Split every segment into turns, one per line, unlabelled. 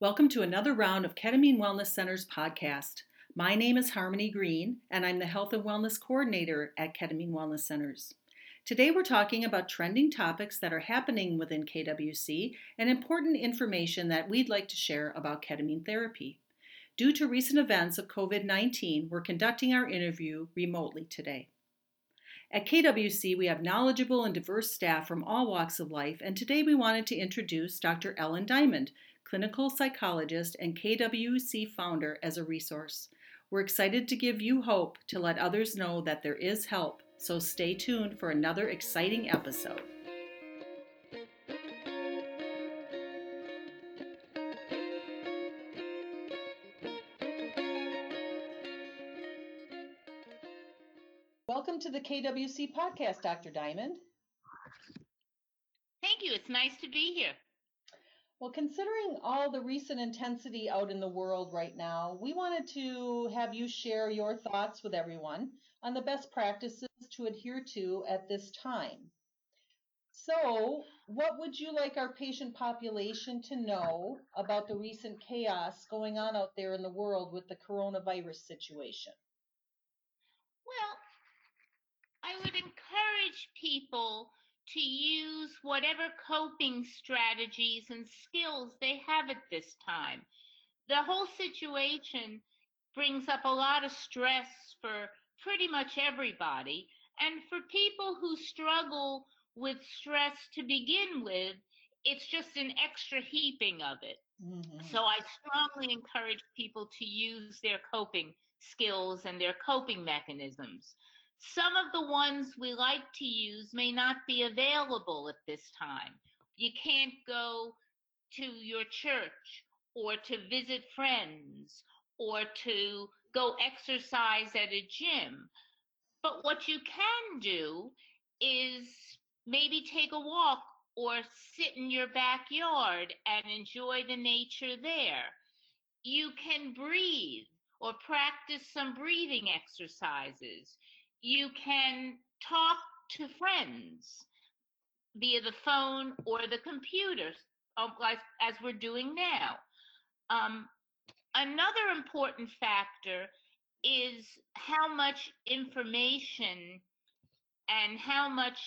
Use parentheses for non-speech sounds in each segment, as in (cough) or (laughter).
Welcome to another round of Ketamine Wellness Center's podcast. My name is Harmony Green, and I'm the Health and Wellness Coordinator at Ketamine Wellness Centers. Today, we're talking about trending topics that are happening within KWC and important information that we'd like to share about ketamine therapy. Due to recent events of COVID 19, we're conducting our interview remotely today. At KWC, we have knowledgeable and diverse staff from all walks of life, and today we wanted to introduce Dr. Ellen Diamond, clinical psychologist and KWC founder, as a resource. We're excited to give you hope to let others know that there is help, so stay tuned for another exciting episode. Welcome to the KWC podcast, Dr. Diamond.
Thank you. It's nice to be here.
Well, considering all the recent intensity out in the world right now, we wanted to have you share your thoughts with everyone on the best practices to adhere to at this time. So, what would you like our patient population to know about the recent chaos going on out there in the world with the coronavirus situation?
Well, I would encourage people to use whatever coping strategies and skills they have at this time. The whole situation brings up a lot of stress for pretty much everybody. And for people who struggle with stress to begin with, it's just an extra heaping of it. Mm-hmm. So I strongly encourage people to use their coping skills and their coping mechanisms. Some of the ones we like to use may not be available at this time. You can't go to your church or to visit friends or to go exercise at a gym. But what you can do is maybe take a walk or sit in your backyard and enjoy the nature there. You can breathe or practice some breathing exercises you can talk to friends via the phone or the computer, um, as, as we're doing now. Um, another important factor is how much information and how much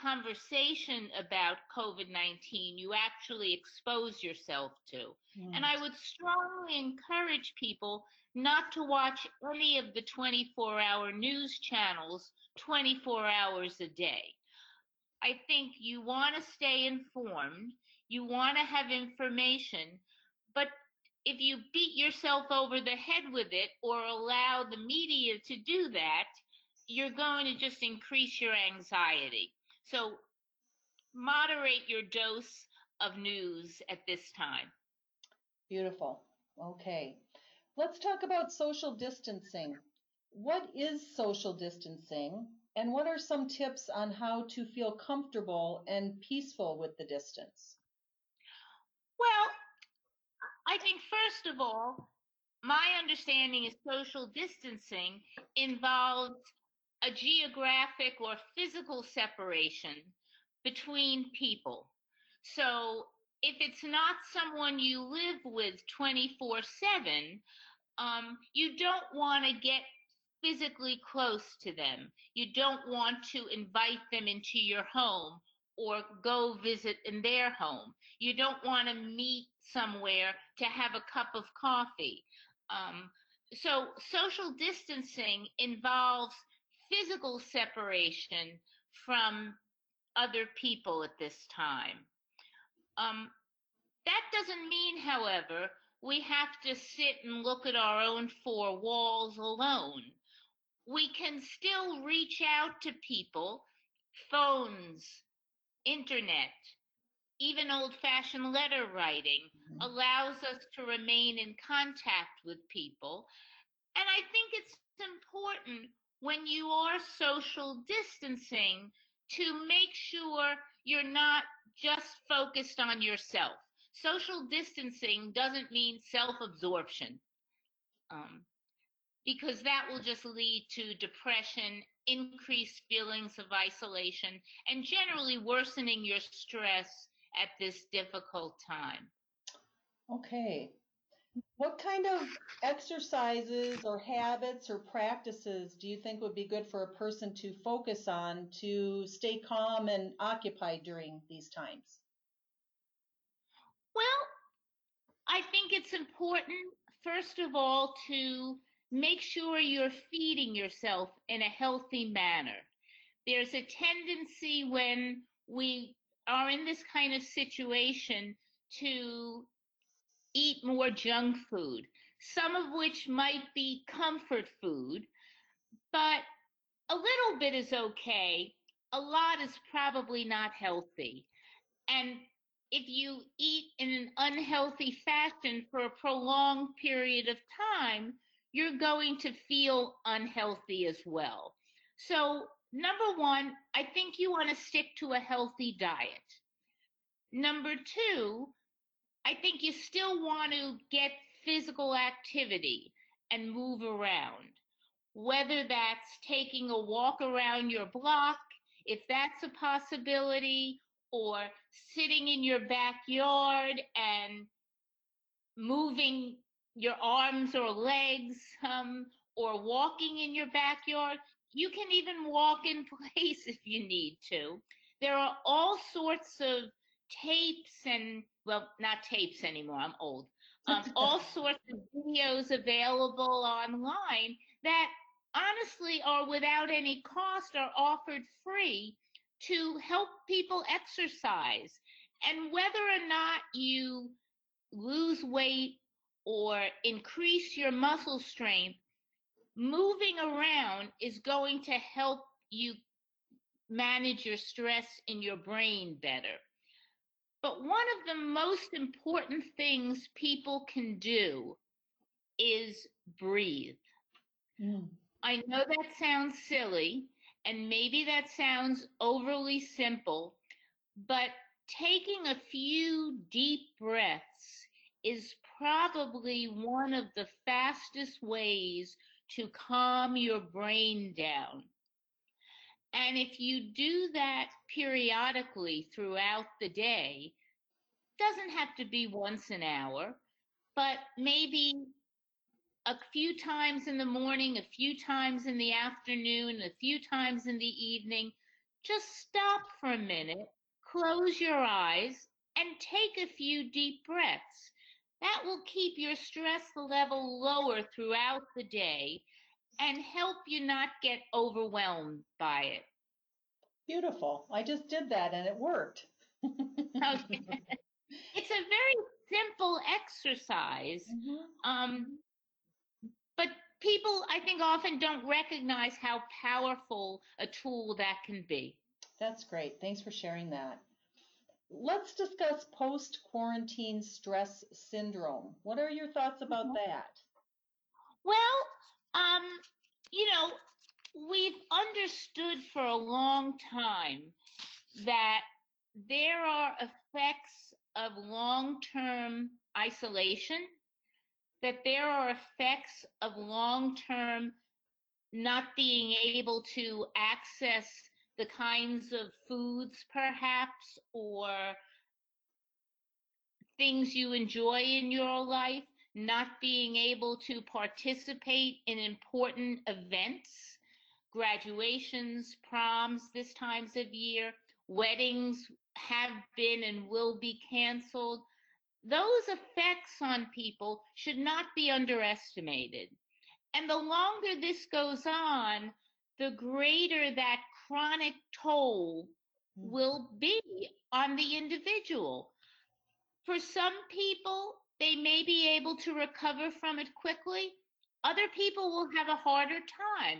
conversation about COVID 19 you actually expose yourself to. Mm. And I would strongly encourage people not to watch any of the 24 hour news channels 24 hours a day. I think you want to stay informed, you want to have information, but if you beat yourself over the head with it or allow the media to do that, you're going to just increase your anxiety. So moderate your dose of news at this time.
Beautiful. Okay. Let's talk about social distancing. What is social distancing and what are some tips on how to feel comfortable and peaceful with the distance?
Well, I think first of all, my understanding is social distancing involves a geographic or physical separation between people. So if it's not someone you live with 24 7, um, you don't want to get physically close to them. You don't want to invite them into your home or go visit in their home. You don't want to meet somewhere to have a cup of coffee. Um, so, social distancing involves physical separation from other people at this time. Um, that doesn't mean, however, we have to sit and look at our own four walls alone. We can still reach out to people, phones, internet, even old fashioned letter writing mm-hmm. allows us to remain in contact with people. And I think it's important when you are social distancing to make sure you're not just focused on yourself. Social distancing doesn't mean self absorption, um, because that will just lead to depression, increased feelings of isolation, and generally worsening your stress at this difficult time.
Okay. What kind of exercises or habits or practices do you think would be good for a person to focus on to stay calm and occupied during these times?
Well, I think it's important, first of all, to make sure you're feeding yourself in a healthy manner. There's a tendency when we are in this kind of situation to eat more junk food, some of which might be comfort food, but a little bit is okay. A lot is probably not healthy. And if you eat in an unhealthy fashion for a prolonged period of time, you're going to feel unhealthy as well. So, number one, I think you want to stick to a healthy diet. Number two, I think you still want to get physical activity and move around, whether that's taking a walk around your block, if that's a possibility, or sitting in your backyard and moving your arms or legs, um, or walking in your backyard. You can even walk in (laughs) place if you need to. There are all sorts of tapes and well, not tapes anymore. I'm old. Um, (laughs) all sorts of videos available online that honestly are without any cost are offered free to help people exercise. And whether or not you lose weight or increase your muscle strength, moving around is going to help you manage your stress in your brain better. But one of the most important things people can do is breathe. Mm. I know that sounds silly, and maybe that sounds overly simple, but taking a few deep breaths is probably one of the fastest ways to calm your brain down. And if you do that periodically throughout the day, doesn't have to be once an hour, but maybe a few times in the morning, a few times in the afternoon, a few times in the evening, just stop for a minute, close your eyes, and take a few deep breaths. That will keep your stress level lower throughout the day and help you not get overwhelmed by it.
Beautiful. I just did that and it worked.
okay. (laughs) It's a very simple exercise. Mm-hmm. Um, but people, I think, often don't recognize how powerful a tool that can be.
That's great. Thanks for sharing that. Let's discuss post quarantine stress syndrome. What are your thoughts about mm-hmm. that?
Well, um, you know, we've understood for a long time that there are effects of long term isolation that there are effects of long term not being able to access the kinds of foods, perhaps, or things you enjoy in your life, not being able to participate in important events, graduations, proms, this times of year, weddings have been and will be canceled those effects on people should not be underestimated. And the longer this goes on, the greater that chronic toll hmm. will be on the individual. For some people, they may be able to recover from it quickly. Other people will have a harder time.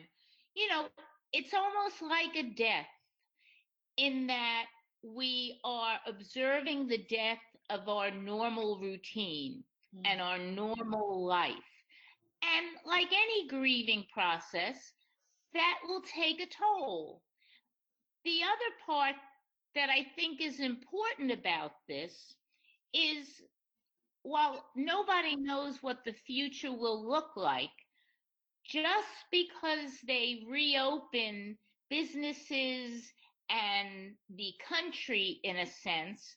You know, it's almost like a death in that we are observing the death of our normal routine mm-hmm. and our normal life. And like any grieving process, that will take a toll. The other part that I think is important about this is while nobody knows what the future will look like, just because they reopen businesses and the country in a sense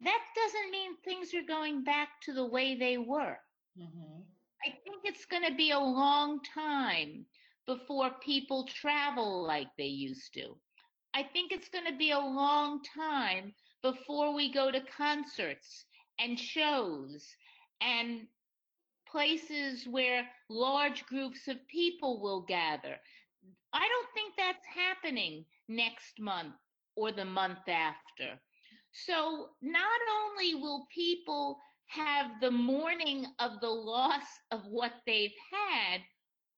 that doesn't mean things are going back to the way they were.
Mm-hmm.
I think it's going to be a long time before people travel like they used to. I think it's going to be a long time before we go to concerts and shows and places where large groups of people will gather. I don't think that's happening next month or the month after. So not only will people have the mourning of the loss of what they've had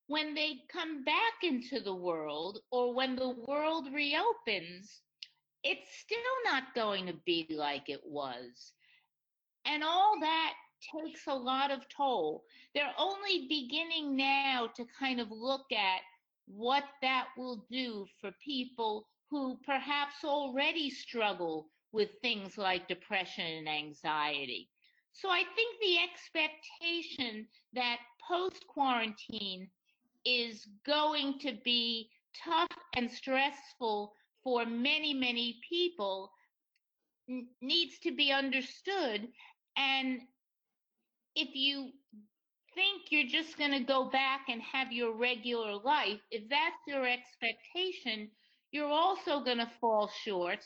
when they come back into the world or when the world reopens, it's still not going to be like it was. And all that takes a lot of toll. They're only beginning now to kind of look at what that will do for people who perhaps already struggle with things like depression and anxiety. So I think the expectation that post quarantine is going to be tough and stressful for many, many people needs to be understood. And if you think you're just going to go back and have your regular life, if that's your expectation, you're also going to fall short.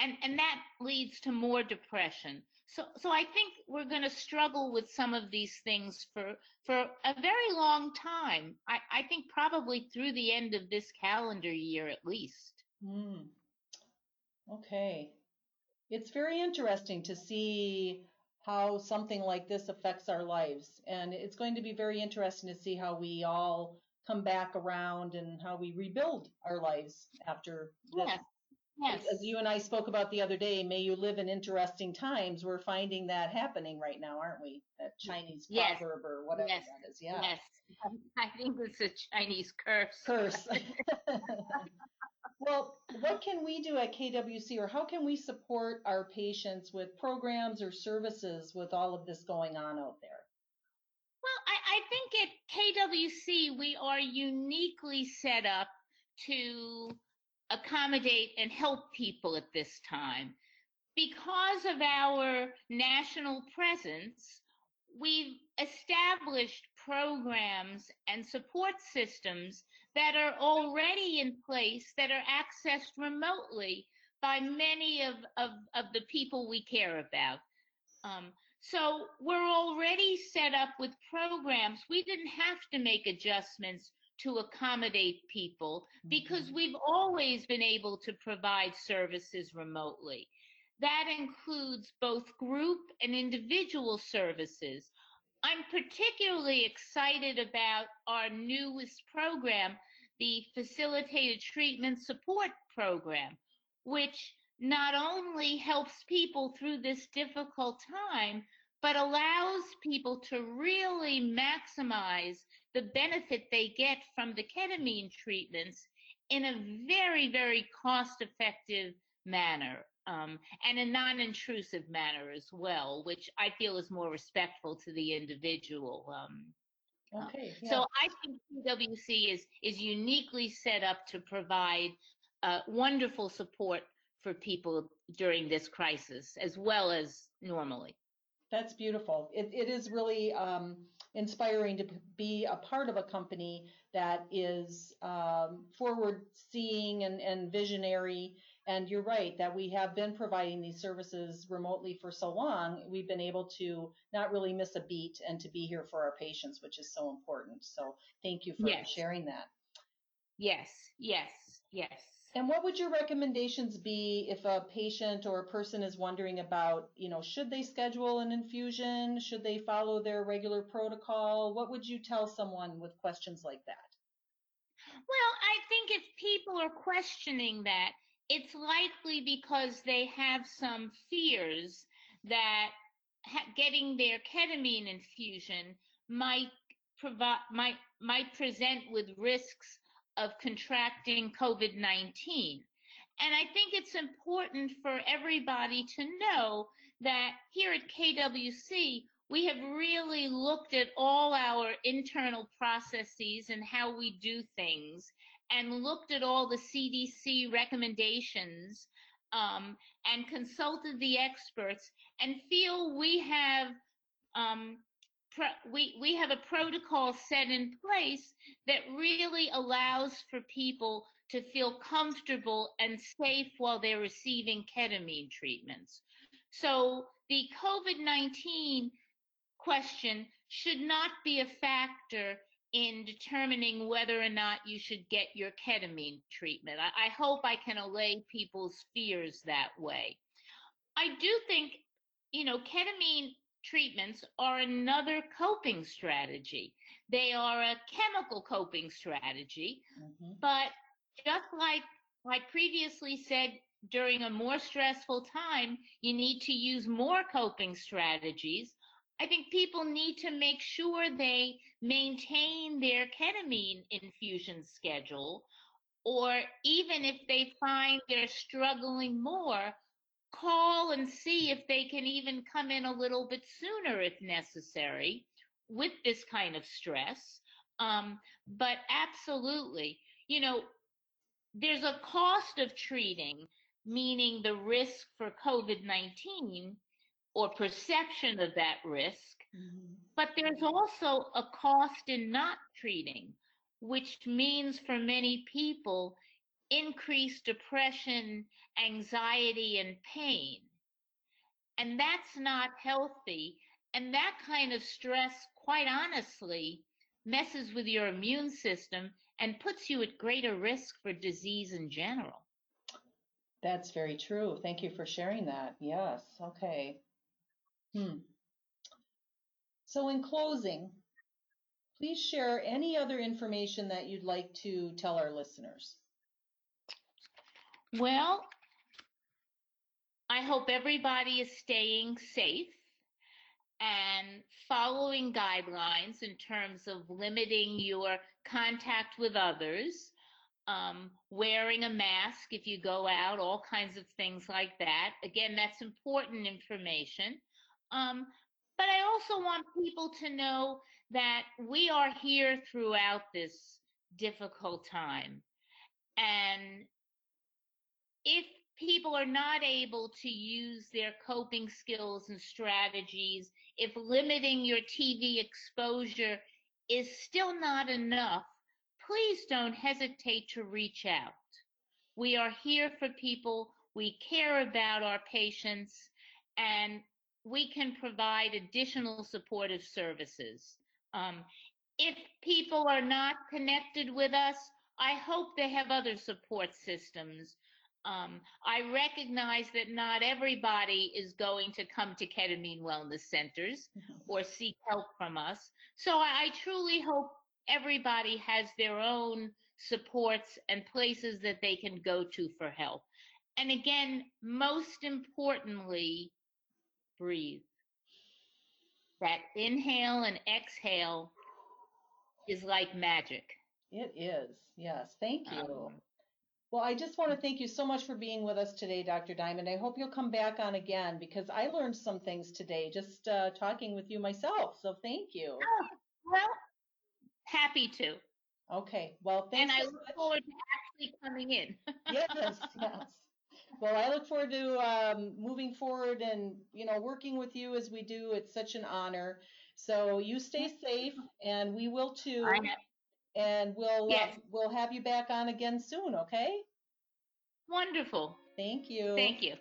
And, and that leads to more depression. So, so I think we're going to struggle with some of these things for for a very long time. I, I think probably through the end of this calendar year at least.
Mm. Okay. It's very interesting to see how something like this affects our lives. And it's going to be very interesting to see how we all come back around and how we rebuild our lives after this.
Yes. Yes.
As you and I spoke about the other day, may you live in interesting times. We're finding that happening right now, aren't we? That Chinese
Yes.
proverb or whatever
Yes.
that is. Yeah.
Yes. (laughs) I think it's a Chinese curse.
Curse. (laughs) (laughs) well, what can we do at KWC or how can we support our patients with programs or services with all of this going on out there?
Well, I, I think at KWC we are uniquely set up to accommodate and help people at this time. Because of our national presence, we've established programs and support systems that are already in place that are accessed remotely by many of, of, of the people we care about. Um, so we're already set up with programs. We didn't have to make adjustments to accommodate people because
Mhm.
we've always been able to provide services remotely. That includes both group and individual services. I'm particularly excited about our newest program, the Facilitated Treatment Support Program, which not only helps people through this difficult time, but allows people to really maximize the benefit they get from the ketamine treatments in a very, very cost effective manner um, and a non intrusive manner as well, which I feel is more respectful to the individual. Um, uh,
Okay. Yeah.
so I think KWC is is uniquely set up to provide uh, wonderful support for people during this crisis, as well as normally.
That's beautiful. It, it is really um, inspiring to be a part of a company that is um, forward seeing and, and visionary. And you're right that we have been providing these services remotely for so long. We've been able to not really miss a beat and to be here for our patients, which is so important. So thank you for
Yes.
sharing that.
Yes, yes, yes.
And what would your recommendations be if a patient or a person is wondering about, you know, should they schedule an infusion? Should they follow their regular protocol? What would you tell someone with questions like that?
Well, I think if people are questioning that, it's likely because they have some fears that ha- getting their ketamine infusion might provide might might present with risks of contracting COVID-19. And I think it's important for everybody to know that here at KWC, we have really looked at all our internal processes and how we do things and looked at all the CDC recommendations um, and consulted the experts and feel we have um, pro- we we have a protocol set in place that really allows for people to feel comfortable and safe while they're receiving ketamine treatments. So the COVID-19 question should not be a factor in determining whether or not you should get your ketamine treatment. I, I, hope I can allay people's fears that way. I do think, you know, ketamine treatments are another coping strategy. They are a chemical coping strategy, mm-hmm. but just like I previously said, during a more stressful time, you need to use more coping strategies. I think people need to make sure they maintain their ketamine infusion schedule, or even if they find they're struggling more, call and see if they can even come in a little bit sooner if necessary with this kind of stress. Um, but absolutely, you know, there's a cost of treating, meaning the risk for COVID 19 or perception of that risk. Mm-hmm. But there's also a cost in not treating, which means for many people, increased depression, anxiety, and pain. And that's not healthy. And that kind of stress, quite honestly, messes with your immune system and puts you at greater risk for disease in general.
That's very true. Thank you for sharing that. Yes. Okay. Hmm. So, in closing, please share any other information that you'd like to tell our listeners.
Well, I hope everybody is staying safe and following guidelines in terms of limiting your contact with others, um, wearing a mask if you go out, all kinds of things like that. Again, that's important information. Um, but I also want people to know that we are here throughout this difficult time. And if people are not able to use their coping skills and strategies, if limiting your TV exposure is still not enough, please don't hesitate to reach out. We are here for people. We care about our patients and we can provide additional supportive services. Um, if people are not connected with us, I hope they have other support systems um, I recognize that not everybody is going to come to ketamine wellness centers mm-hmm. or seek help from us. So I, I truly hope everybody has their own supports and places that they can go to for help. And again, most importantly, breathe. That inhale and exhale is like magic.
It is. Yes. Thank you. Um, well, I just want to thank you so much for being with us today, Dr. Diamond. I hope you'll come back on again because I learned some things today just uh, talking with you myself. So thank you.
Oh, well, happy to.
Okay. Well, thanks.
And I so look much. forward to actually coming in.
yes, yes. Well, I look forward to um, moving forward and you know working with you as we do. It's such an honor. So you stay safe, and we will too and we'll uh, yes. uh, we'll have you back on again soon. Okay.
Wonderful.
Thank you.
Thank you.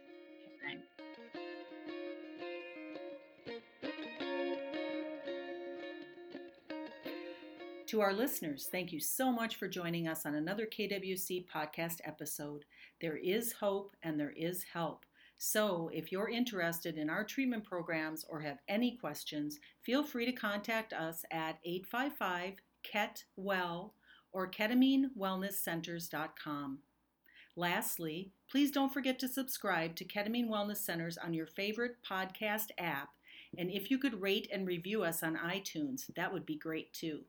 To our listeners, thank you so much for joining us on another KWC podcast episode. There is hope and there is help. So, if you're interested in our treatment programs or have any questions, feel free to contact us at 855 KET WELL or ketaminewellnesscenters.com. Lastly, please don't forget to subscribe to Ketamine Wellness Centers on your favorite podcast app. And if you could rate and review us on iTunes, that would be great too.